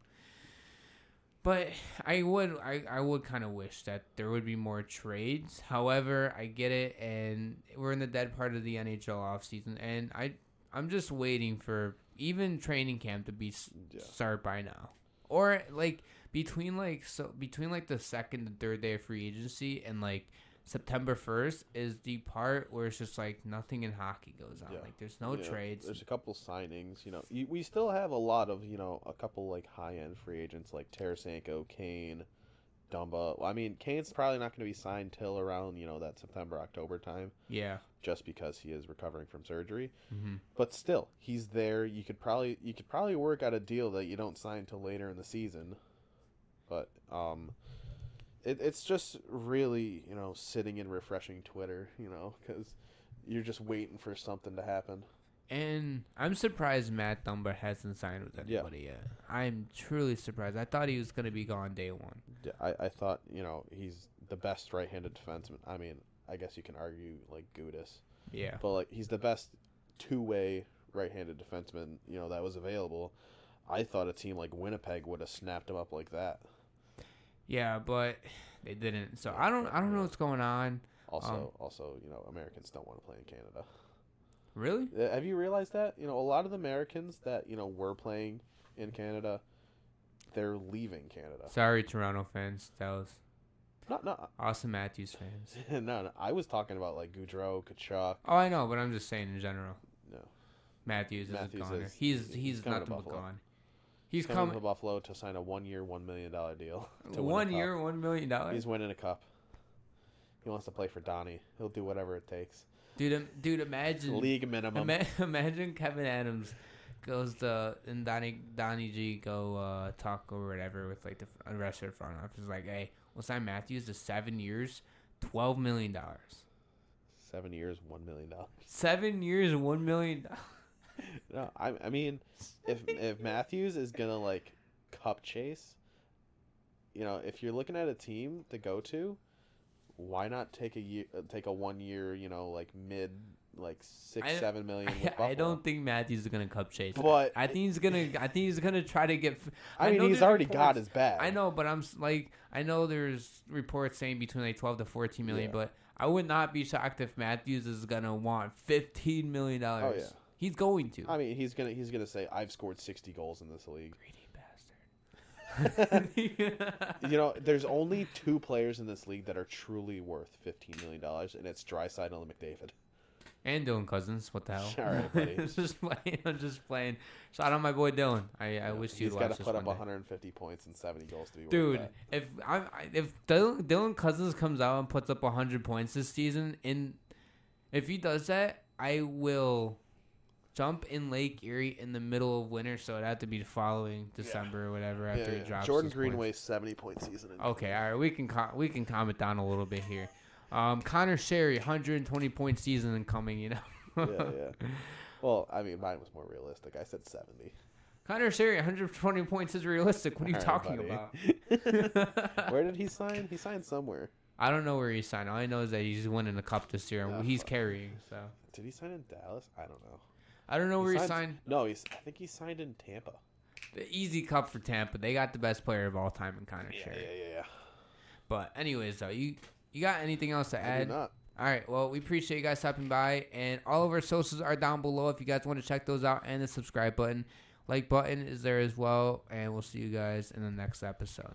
[SPEAKER 1] But I would I, I would kind of wish that there would be more trades. However, I get it, and we're in the dead part of the NHL offseason, and I I'm just waiting for even training camp to be s
[SPEAKER 2] Yeah.
[SPEAKER 1] start by now, or like between like so between like the second and third day of free agency and like September first is the part where it's just like nothing in hockey goes on.
[SPEAKER 2] Yeah.
[SPEAKER 1] Like there's no
[SPEAKER 2] know,
[SPEAKER 1] trades.
[SPEAKER 2] There's a couple signings. You know, we still have a lot of you know a couple like high end free agents like Tarasenko, Kane, Dumba. Well, I mean, Kane's probably not going to be signed till around you know that September October time,
[SPEAKER 1] yeah.
[SPEAKER 2] just because he is recovering from surgery.
[SPEAKER 1] hmm
[SPEAKER 2] But still, he's there. You could probably you could probably work out a deal that you don't sign till later in the season. But um, it, it's just really you know sitting and refreshing Twitter, you know, because you're just waiting for something to happen.
[SPEAKER 1] And I'm surprised Matt Dumba hasn't signed with
[SPEAKER 2] Yeah.
[SPEAKER 1] anybody yet. I'm truly surprised. I thought he was gonna be gone day one.
[SPEAKER 2] Yeah, I, I thought you know he's the best right-handed defenseman. I mean, I guess you can argue like Gudas,
[SPEAKER 1] Yeah.
[SPEAKER 2] but like he's the best two-way right-handed defenseman you know that was available. I thought a team like Winnipeg would have snapped him up like that.
[SPEAKER 1] Yeah, but they didn't. So I don't I don't know what's going on.
[SPEAKER 2] Also,
[SPEAKER 1] Um,
[SPEAKER 2] also you know Americans don't want to play in Canada.
[SPEAKER 1] Really?
[SPEAKER 2] Have you realized that you know a lot of the Americans that you know were playing in Canada, they're leaving Canada.
[SPEAKER 1] Sorry, Toronto fans. That was
[SPEAKER 2] Not not
[SPEAKER 1] Auston Matthews fans.
[SPEAKER 2] no, no. I was talking about like Gaudreau, Tkachuk.
[SPEAKER 1] Oh, I know, but I'm just saying in general.
[SPEAKER 2] No,
[SPEAKER 1] Matthews is
[SPEAKER 2] Matthews
[SPEAKER 1] a goner.
[SPEAKER 2] is-
[SPEAKER 1] he's
[SPEAKER 2] he's
[SPEAKER 1] he's, nothing but
[SPEAKER 2] Buffalo.
[SPEAKER 1] gone. He's
[SPEAKER 2] coming
[SPEAKER 1] coming.
[SPEAKER 2] to Buffalo to sign a one-year, one million dollar deal. to
[SPEAKER 1] One year, one million dollars.
[SPEAKER 2] He's winning a cup. He wants to play for Donnie. He'll do whatever it takes.
[SPEAKER 1] Dude, dude, imagine
[SPEAKER 2] League minimum.
[SPEAKER 1] Ima- imagine Kevin Adams goes to and Donnie Donnie G go uh, talk or whatever with like the rest of the front office. Like, hey, we'll sign Matthews to seven years, twelve million dollars.
[SPEAKER 2] Seven years, one million dollars.
[SPEAKER 1] Seven years, one million dollars.
[SPEAKER 2] No, I, I mean, if if Matthews is gonna like cup chase, you know, if you're looking at a team to go to, why not take a year, take a one year, you know, like mid, like six,
[SPEAKER 1] I-
[SPEAKER 2] seven million. with
[SPEAKER 1] I, I don't think Matthews is gonna cup chase.
[SPEAKER 2] But
[SPEAKER 1] I think he's gonna. I think he's gonna try to get.
[SPEAKER 2] I mean,
[SPEAKER 1] know
[SPEAKER 2] he's already got his bag.
[SPEAKER 1] I know, but I'm like, I know there's reports saying between like 12 to 14 million,
[SPEAKER 2] Yeah.
[SPEAKER 1] but I would not be shocked if Matthews is gonna want 15 million dollars.
[SPEAKER 2] Oh, yeah.
[SPEAKER 1] He's going to.
[SPEAKER 2] I mean, he's gonna he's gonna say I've scored sixty goals in this league.
[SPEAKER 1] Greedy bastard.
[SPEAKER 2] You know, there's only two players in this league that are truly worth fifteen million dollars, and it's Draisaitl and McDavid.
[SPEAKER 1] and Dylan Cozens. What the hell?
[SPEAKER 2] All right, buddy.
[SPEAKER 1] just playing. I'm just playing. Shout out my boy Dylan. I, I wish you'd
[SPEAKER 2] he's got to put up
[SPEAKER 1] one day.
[SPEAKER 2] 150 points and 70 goals to be worth
[SPEAKER 1] Dude, if I I- if Dylan, Dylan Cozens comes out and puts up 100 points this season, in if he does that, I will jump in Lake Erie in the middle of winter, so it'd have to be the following December or whatever after he drops.
[SPEAKER 2] Jordan
[SPEAKER 1] his points.
[SPEAKER 2] Greenway's 70 point season. in-
[SPEAKER 1] Okay, all right, we can co- we can comment down a little bit here. Um, Conor Sheary, 120 point season incoming. You know.
[SPEAKER 2] yeah, yeah. Well, I mean, mine was more realistic. I said 70.
[SPEAKER 1] Conor Sheary, 120 points is realistic. What are you
[SPEAKER 2] All right,
[SPEAKER 1] talking
[SPEAKER 2] buddy.
[SPEAKER 1] about?
[SPEAKER 2] Where did he sign? He signed somewhere.
[SPEAKER 1] I don't know where he signed. All I know is that he's winning the cup this year. and
[SPEAKER 2] Ah,
[SPEAKER 1] he's carrying. So
[SPEAKER 2] Did he sign in Dallas? I don't know.
[SPEAKER 1] I don't know where he
[SPEAKER 2] signed-
[SPEAKER 1] signed.
[SPEAKER 2] No, he's. I think he signed in Tampa.
[SPEAKER 1] The easy cup for Tampa. They got the best player of all time in Connor
[SPEAKER 2] Yeah,
[SPEAKER 1] Sheary.
[SPEAKER 2] yeah, yeah, yeah.
[SPEAKER 1] But anyways, though, you you got anything else to
[SPEAKER 2] I
[SPEAKER 1] add?
[SPEAKER 2] not.
[SPEAKER 1] All right. Well, we appreciate you guys stopping by, and all of our socials are down below if you guys want to check those out, and the subscribe button, like button is there as well, and we'll see you guys in the next episode.